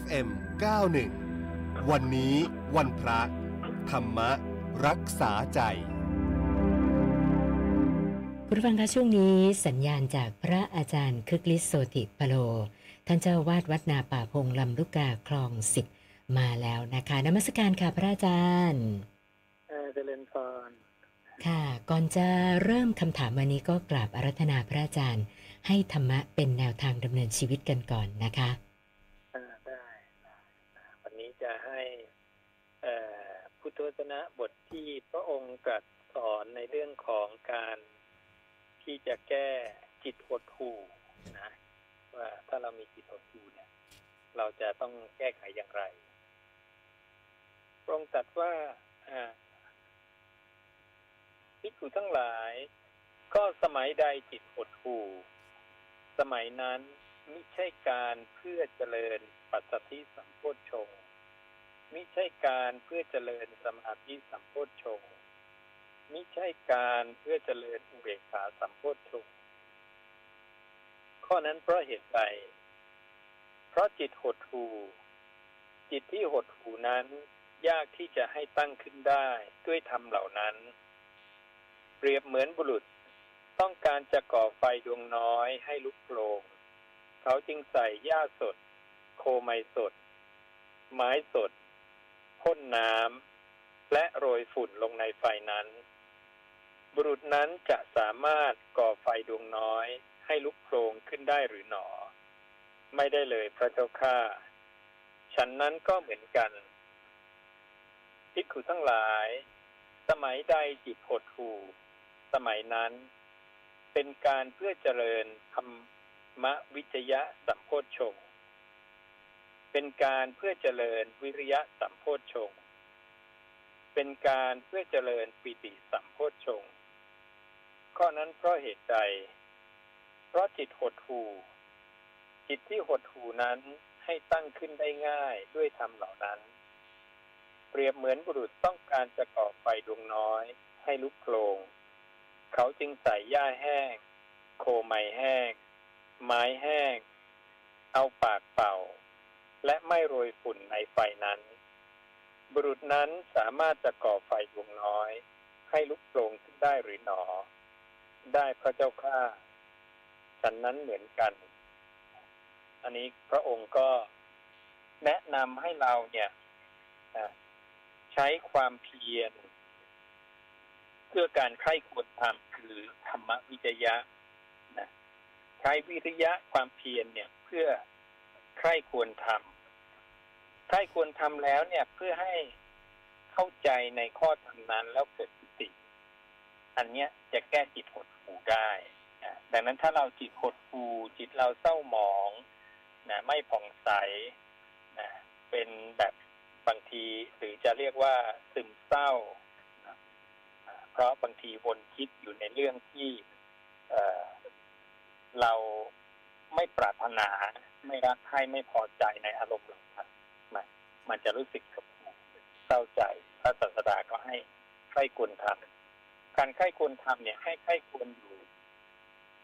FM 91 วันนี้วันพระ ธรรมรักษาใจคุณฟังคะช่วงนี้สัญญาณจากพระอาจารย์คึกฤทธิ์โสติพโล ท่านเจ้าวาดวัดนาป่าพงลำลูกกาคลองสิบมาแล้วนะคะนมัสการค่ะพระอาจารย์เออเจริญพรค่ะ ก่อนจะเริ่มคำถามวันนี้ก็กราบอารัธนาพระอาจารย์ ให้ธรรมะเป็นแนวทางดำเนินชีวิตกันก่อนนะคะ เออได้ได้วันนี้จะให้เอ่อพุทธวจนะบทที่พระองค์ตรัสสอนในเรื่องของการที่จะแก้จิตหดหู่นะ ว่าถ้าเรามีจิตหดหู่เนี่ย เราจะต้องแก้ไขอย่างไรพระองค์ ตรัสว่าภิกษุทั้งหลาย ก็สมัยใดจิตหดหู่ สมัยนั้นมิใช่การเพื่อเจริญปัสสธิสัมโพชฌงค์มิใช่การเพื่อเจริญสมาธิสัมโพชฌงค์มิใช่การเพื่อเจริญอุเบกขาสัมโพชฌงค์ข้อนั้นเพราะเหตุใด เพราะจิตหดหู่ จิตที่หดหู่นั้น ยากที่จะให้ตั้งขึ้นได้ด้วยธรรมเหล่านั้น เปรียบเหมือนบุรุษต้องการจะก่อไฟดวงน้อยให้ลุกโผลงเขาจึงใส่หญ้าสด โคไมสด ไม้สดพ่นน้ำและโรยฝุ่นลงในไฟนั้น บุรุษนั้นจะสามารถก่อไฟดวงน้อยให้ลุกโผลงขึ้นได้หรือหนอ ไม่ได้เลยพระเจ้าข้าฉันนั้นก็เหมือนกัน ภิกขุทั้งหลาย สมัยใดจิตหดหู่ สมัยนั้น เป็นการเพื่อเจริญธรรมวิจยะสัมโพชฌงเป็นการเพื่อเจริญวิริยะสัมโพชฌงเป็นการเพื่อเจริญปิติสัมโพชฌงข้อนั้นเพราะเหตุใด เพราะจิตหดหู่ จิตที่หดหู่นั้นให้ตั้งขึ้นได้ง่ายด้วยธรรมเหล่านั้น เปรียบเหมือนบุรุษต้องการจะก่อไฟดวงน้อยให้ลุกโผลง เขาจึงใส่หญ้าแห้ง โคไม้แห้ง ไม้แห้ง เอาปากเป่า และไม่โรยฝุ่นในไฟนั้น บุรุษนั้นสามารถจะก่อไฟดวงน้อย ให้ลุกโผลงขึ้นได้หรือหนอ ได้พระเจ้าข้าฉันนั้นเหมือนกัน อันนี้พระองค์ก็แนะนำให้เราเนี่ย ใช้ความเพียรเพื่อการใคร่ควรทำคือธรรมวิจยะนะใช้วิริยะความเพียรเนี่ย เพื่อใคร่ควรทำใคร่ควรทำแล้วเนี่ยเพื่อให้เข้าใจในข้อธรรมนั้นแล้วเกิดสติ อันเนี้ยจะแก้จิตหดหูได้นะดังนั้นถ้าเราจิตหดหูจิตเราเศร้าหมองนะไม่ผ่องใสนะเป็นแบบ บางทีหรือจะเรียกว่าซึมเศร้า เพราะบางทีวนคิดอยู่ในเรื่องที่เเราไม่ปรารถนา ไม่รักใครไม่พอใจในอารมณ์เหล่านั้นมันมันจะรู้สึกเศร้าใจ พระศาสดาก็ให้ใคร่ควรทำการใคร่ควรทำเนี่ย ให้ใคร่ควรอยู่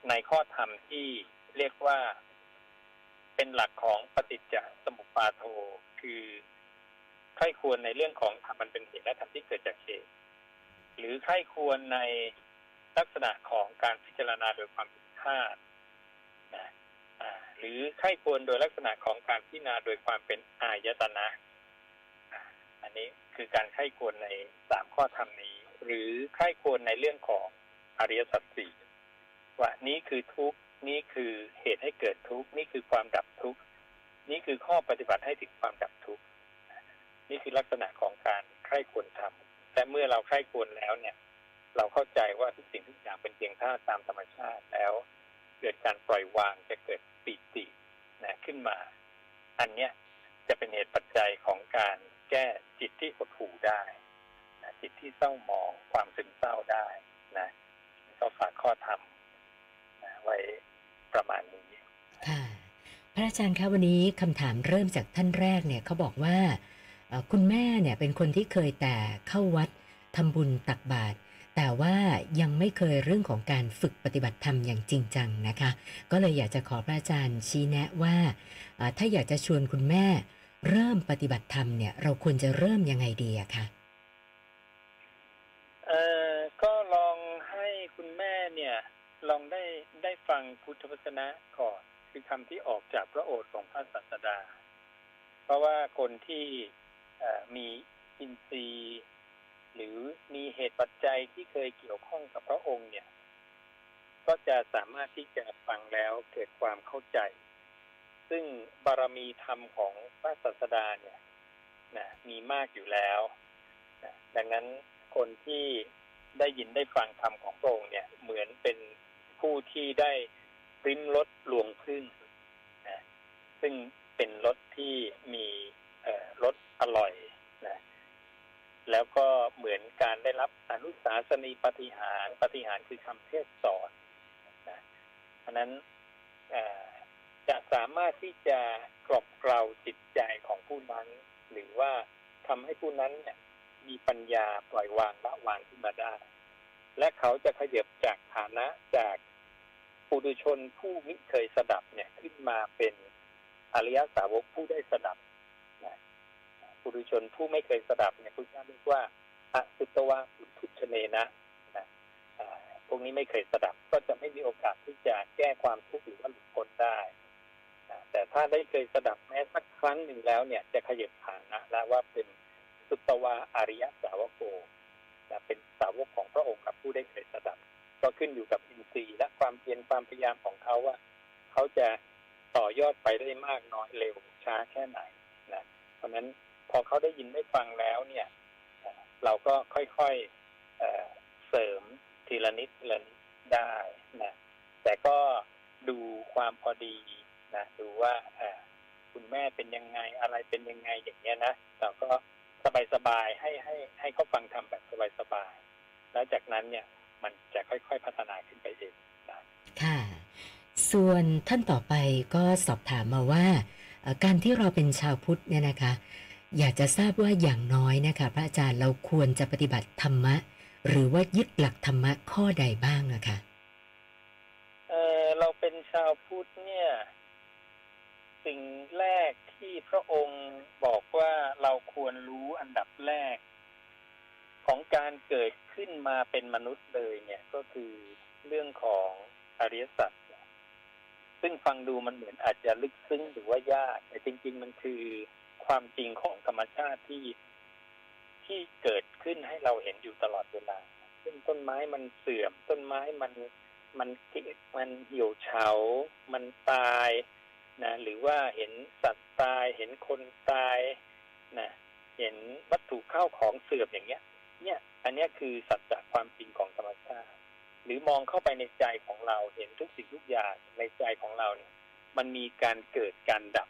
ในข้อธรรมที่เรียกว่าเป็นหลักของปฏิจจสมุปบาทโทคือ ใคร่ควรในเรื่องของมันเป็นเหตุและธรรมที่เกิดจากเหตุหรือใคร่ควรในลักษณะของการพิจารณาโดยความผิดพลาดนะหรือใคร่ควรโดยลักษณะของการพิจารณาโดยความเป็นอายตนะ อันนี้คือการใครควรในสามข้อธรรมนี้ หรือใครควรในเรื่องของอริยสัจสี่ว่านี้คือทุกนี้คือเหตุให้เกิดทุกนี่คือความดับทุกนี่คือข้อปฏิบัติให้ถึงความดับทุกข์ นี่คือลักษณะของการใคร่ควรทำแต่เมื่อเราใคร่ควรแล้วเนี่ย เราเข้าใจว่าทุกสิ่งทุกอย่างเป็นเพียงธาตุตามธรรมชาติแล้ว เกิดการปล่อยวางจะเกิดปิตินะขึ้นมา อันเนี้ยจะเป็นเหตุปัจจัยของการแก้จิตที่หดหู่ได้นะจิตที่เศร้าหมองความซึมเศร้าได้นะก็ฝากข้อธรรมนะไว้ประมาณนี้ค่ะพระอาจารย์คะวันนี้คำถามเริ่มจากท่านแรกเนี่ยเขาบอกว่า คุณแม่เนี่ยเป็นคนที่เคยแต่เข้าวัดทำบุญตักบาตรแต่ว่ายังไม่เคยเรื่องของการฝึกปฏิบัติธรรมอย่างจริงจังนะคะ ก็เลยอยากจะขอพระอาจารย์ชี้แนะว่า ถ้าอยากจะชวนคุณแม่เริ่มปฏิบัติธรรมเนี่ย เราควรจะเริ่มยังไงดีอะคะเออก็ลองให้คุณแม่เนี่ย ลองได้ได้ฟังพุทธวจนะก่อนคือคำที่ออกจากพระโอษฐ์ของพระศาสดา เพราะว่าคนที่ มีอินทรีย์ หรือมีเหตุปัจจัยที่เคยเกี่ยวข้องกับพระองค์เนี่ย ก็จะสามารถที่จะฟังแล้วเกิดความเข้าใจ ซึ่งบารมีธรรมของพระศาสดาเนี่ยนะมีมากอยู่แล้วนะดังนั้นคนที่ได้ยินได้ฟังธรรมของพระองค์เนี่ย เหมือนเป็นผู้ที่ได้ริมรสลวงพึ่งนะซึ่งเป็นรสที่มี อร่อยนะแล้วก็เหมือนการได้รับอนุสาสนีปฏิหารปฏิหารคือคำเทศสอนนะเพราะนั้นจะสามารถที่จะกลบเกลาจิตใจของผู้นั้น หรือว่าทำให้ผู้นั้นเนี่ยมีปัญญาปล่อยวางละวางขึ้นมาได้ และเขาจะขยับจากฐานะจากปุถุชนผู้มิเคยสดับเนี่ยขึ้นมาเป็นอริยสาวกผู้ได้สดับ ปุถุชนผู้ไม่เคยสดับเนี่ยพุทธเจ้าเรียกว่าอสุตวะทุชเนนะนะพวกนี้ไม่เคยสดับก็จะไม่มีโอกาสที่จะแก้ความทุกข์หรือว่าหลุดพ้นได้แต่ถ้าได้เคยสดับแม้สักครั้งหนึ่งแล้วเนี่ย จะขยับฐานะแล้วว่าเป็นสุตวะอริยสาวกโกนะเป็นสาวกของพระองค์กับผู้ได้เคยสดับ ก็ขึ้นอยู่กับอินทรีย์และความเพียรความพยายามของเขาว่าเขาจะต่อยอดไปได้มากน้อยเร็วช้าแค่ไหนนะเพราะนั้น พอเขาได้ยินได้ฟังแล้วเนี่ย เราก็ค่อยๆเเสริมทีละนิดละนิดได้นะแต่ก็ดูความพอดีนะดูว่าคุณแม่เป็นยังไงอะไรเป็นยังไงอย่างเงี้ยนะเราก็สบายๆให้ให้ให้เขาฟังทำแบบสบายๆแล้วจากนั้นเนี่ยมันจะค่อยๆพัฒนาขึ้นไปเองนะค่ะ ส่วนท่านต่อไปก็สอบถามมาว่า การที่เราเป็นชาวพุทธเนี่ยนะคะ อยากจะทราบว่าอย่างน้อยนะคะพระอาจารย์เราควรจะปฏิบัติธรรมะ หรือว่ายึดหลักธรรมะข้อใดบ้างอะคะเออเราเป็นชาวพุทธเนี่ย สิ่งแรกที่พระองค์บอกว่าเราควรรู้อันดับแรก ของการเกิดขึ้นมาเป็นมนุษย์เลยเนี่ยก็คือเรื่องของอริยสัจซึ่งฟังดูมันเหมือนอาจจะลึกซึ้งหรือว่ายากแต่จริง ๆ มันคือ ความจริงของธรรมชาติที่ที่เกิดขึ้นให้เราเห็นอยู่ตลอดเวลา ซึ่งต้นไม้มันเสื่อม ต้นไม้มันมันมันเหี่ยวเฉา มันตายนะหรือว่าเห็นสัตว์ตาย เห็นคนตายนะเห็นวัตถุเข้าของเสื่อมอย่างเงี้ย เนี่ย อันเนี้ยคือสัจจะความจริงของธรรมชาติ หรือมองเข้าไปในใจของเราเห็นทุกสิ่งทุกอย่างในใจของเราเนี่ย มันมีการเกิดการดับ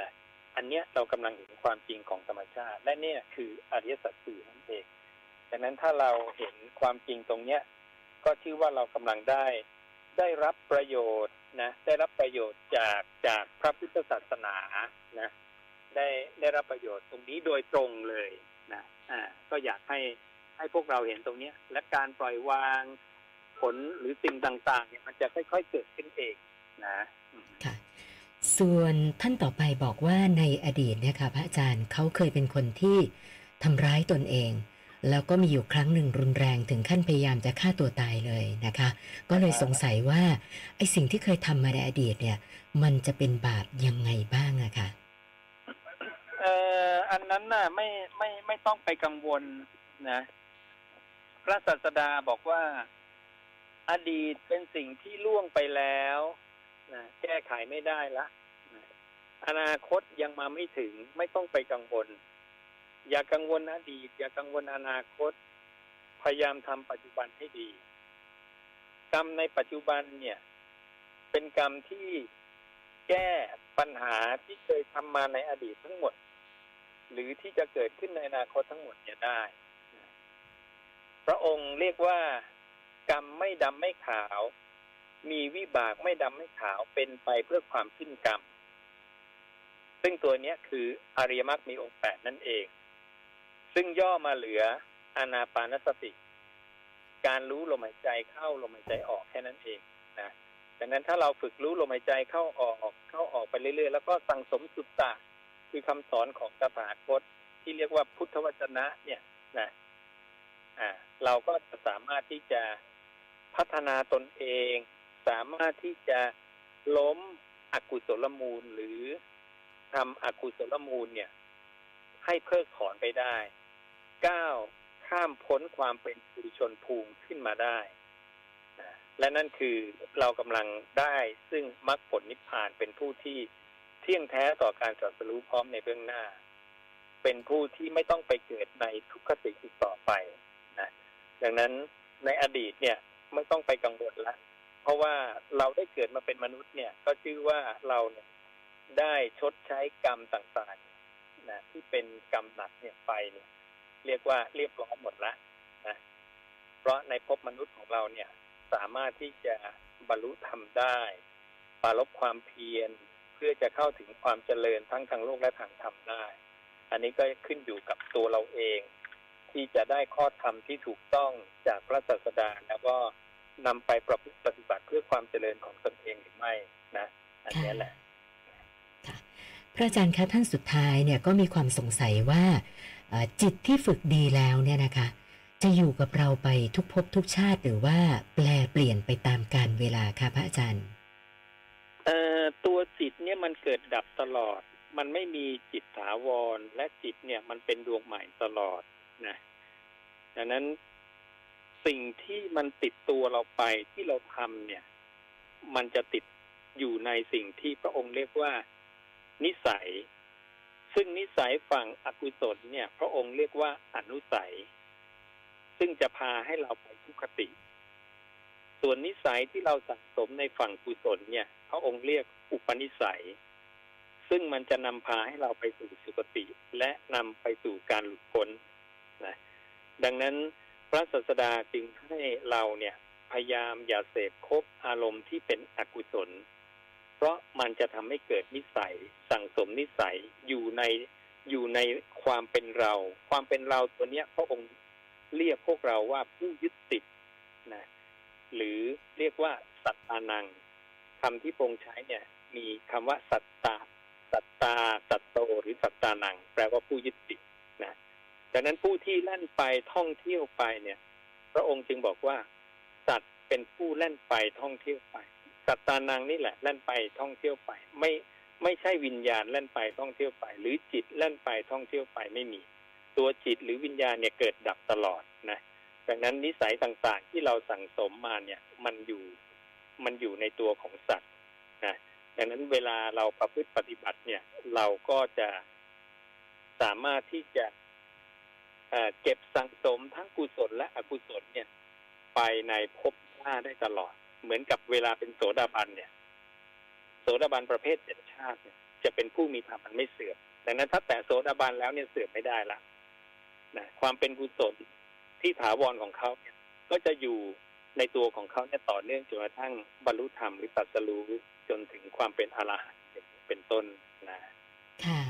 นะ อันเนี้ยเรากำลังเห็นความจริงของธรรมชาติ และเนี่ยคืออริยสัจสี่นั่นเองดังนั้นถ้าเราเห็นความจริงตรงเนี้ยก็ชื่อว่าเรากำลังได้ได้รับประโยชน์นะได้รับประโยชน์จากจากพระพุทธศาสนานะได้ได้รับประโยชน์ตรงนี้โดยตรงเลยนะอ่าก็อยากให้ให้พวกเราเห็นตรงเนี้ย และการปล่อยวางผลหรือสิ่งต่าง ๆ เนี่ยมันจะค่อย ๆ เกิดขึ้นเองนะค่ะ ส่วนท่านต่อไปบอกว่าในอดีตเนี่ยค่ะพระอาจารย์เขาเคยเป็นคนที่ทำร้ายตนเอง แล้วก็มีอยู่ครั้งหนึ่งรุนแรงถึงขั้นพยายามจะฆ่าตัวตายเลยนะคะ ก็เลยสงสัยว่าไอ้สิ่งที่เคยทำมาในอดีตเนี่ย มันจะเป็นบาปยังไงบ้างอะคะเอ่ออันนั้นน่ะไม่ไม่ไม่ต้องไปกังวลนะ พระศาสดาบอกว่าอดีตเป็นสิ่งที่ล่วงไปแล้วนะแก้ไขไม่ได้ละ อนาคตยังมาไม่ถึงไม่ต้องไปกังวล อย่ากังวลอดีต อย่ากังวลอนาคต พยายามทำปัจจุบันให้ดี กรรมในปัจจุบันเนี่ย เป็นกรรมที่แก้ปัญหาที่เคยทำมาในอดีตทั้งหมด หรือที่จะเกิดขึ้นในอนาคตทั้งหมดเนี่ยได้ พระองค์เรียกว่า กรรมไม่ดำไม่ขาว มีวิบากไม่ดำไม่ขาวเป็นไปเพื่อความสิ้นกรรม ซึ่งตัวนี้คืออริยมรรคมีองค์แปดนั่นเอง ซึ่งย่อมาเหลืออานาปานสติ การรู้ลมหายใจเข้าลมหายใจออกแค่นั้นเองนะดังนั้นถ้าเราฝึกรู้ลมหายใจเข้าออกเข้าออกไปเรื่อยๆ แล้วก็สั่งสมสุตตะคือคำสอนของตถาคตที่เรียกว่าพุทธวจนะเนี่ยนะอ่า เราก็จะสามารถที่จะพัฒนาตนเอง สามารถที่จะล้มอกุศลมูลหรือ ทำอกุศลมูลเนี่ย ให้เพิกถอนไปได้ก้าข้ามพ้นความเป็นปุถุชนภูมิขึ้นมาได้และนั่นคือเรากำลังได้ซึ่งมรรคผลนิพพานเป็นผู้ที่เที่ยงแท้ต่อการตรัสรู้พร้อมในเบื้องหน้า เป็นผู้ที่ไม่ต้องไปเกิดในทุกขติอีกต่อไปนะดังนั้นในอดีตเนี่ยไม่ต้องไปกังวลละเพราะว่าเราได้เกิดมาเป็นมนุษย์เนี่ย ก็ชื่อว่าเราเนี่ย ได้ชดใช้กรรมต่างๆนะที่เป็นกรรมหนักเนี่ยไปเนี่ย เรียกว่าเรียบร้อยหมดละนะเพราะในภพมนุษย์ของเราเนี่ย สามารถที่จะบรรลุธรรมได้ปารบความเพียรเพื่อจะเข้าถึงความเจริญทั้งทางโลกและทางธรรมได้ อันนี้ก็ขึ้นอยู่กับตัวเราเอง ที่จะได้ข้อธรรมที่ถูกต้องจากพระศาสดาแล้วก็นำไปประพฤติปฏิบัติเพื่อความเจริญของตนเองหรือไม่นะ อันนี้แหละ ระอาจารย์คะท่านสุดท้ายเนี่ยก็มีความสงสัยว่าจิตที่ฝึกดีแล้วเนี่ยนะคะ จะอยู่กับเราไปทุกภพทุกชาติหรือว่าแปลเปลี่ยนไปตามกาลเวลาคะพระอาจารย์เอ่อตัวจิตเนี่ยมันเกิดดับตลอด มันไม่มีจิตถาวร และจิตเนี่ยมันเป็นดวงใหม่ตลอดนะดังนั้นสิ่งที่มันติดตัวเราไปที่เราทำเนี่ย มันจะติดอยู่ในสิ่งที่พระองค์เรียกว่า นิสัย ซึ่งนิสัยฝั่งอกุศลเนี่ย พระองค์เรียกว่าอนุสัย ซึ่งจะพาให้เราไปทุกขติ ส่วนนิสัยที่เราสะสมในฝั่งกุศลเนี่ย พระองค์เรียกอุปนิสัย ซึ่งมันจะนำพาให้เราไปสู่สุคติ และนำไปสู่การหลุดพ้นนะดังนั้นพระศาสดาจึงให้เราเนี่ย พยายามอย่าเสพคบอารมณ์ที่เป็นอกุศล เพราะมันจะทำให้เกิดนิสัย สั่งสมนิสัยอยู่ในอยู่ในความเป็นเรา ความเป็นเราตัวเนี้ยพระองค์เรียกพวกเราว่าผู้ยึดติดนะหรือเรียกว่าสัตตานังคำที่พระองค์ใช้เนี่ย มีคำว่าสัตตาสัตตาสัตโตหรือสัตตานัง แปลว่าผู้ยึดติดนะดังนั้นผู้ที่แล่นไปท่องเที่ยวไปเนี่ย พระองค์จึงบอกว่า สัตว์เป็นผู้แล่นไปท่องเที่ยวไป สัตตานังนี่แหละแล่นไปท่องเที่ยวไปไม่ไม่ใช่วิญญาณแล่นไปท่องเที่ยวไป หรือจิตแล่นไปท่องเที่ยวไปไม่มี ตัวจิตหรือวิญญาณเนี่ยเกิดดับตลอดนะดังนั้นนิสัยต่างๆ ที่เราสั่งสมมาเนี่ยมันอยู่มันอยู่ในตัวของสัตว์นะดังนั้นเวลาเราประพฤติปฏิบัติเนี่ย เราก็จะสามารถที่จะเก็บสั่งสมทั้งกุศลและอกุศลเนี่ย ไปในภพหน้าได้ตลอด เหมือนกับเวลาเป็นโสดาบันเนี่ย โสดาบันประเภทเจ็ดชาติเนี่ย จะเป็นผู้มีธรรมมันไม่เสื่อมดังนั้นถ้าแต่โสดาบันแล้วเนี่ยเสื่อมไม่ได้ละนะความเป็นกุศลที่ถาวรของเขาเนี่ย ก็จะอยู่ในตัวของเขาเนี่ยต่อเนื่องจนกระทั่งบรรลุธรรมหรือตรัสรู้จนถึงความเป็นอรหันต์เป็นต้นนะค่ะ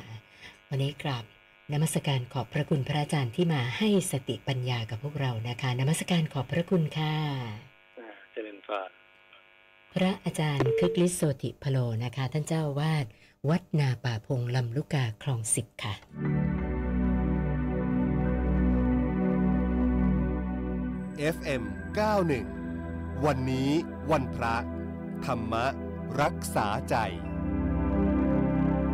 วันนี้กราบนมัสการขอบพระคุณพระอาจารย์ที่มาให้สติปัญญากับพวกเรานะคะ นมัสการขอบพระคุณค่ะ พระอาจารย์คึกฤทธิ์โสติพโลนะคะ ท่านเจ้าวาดวัดนาป่าพงลำลูกกาคลองสิบค่ะ FM 91 วันนี้วันพระ ธรรมรักษาใจ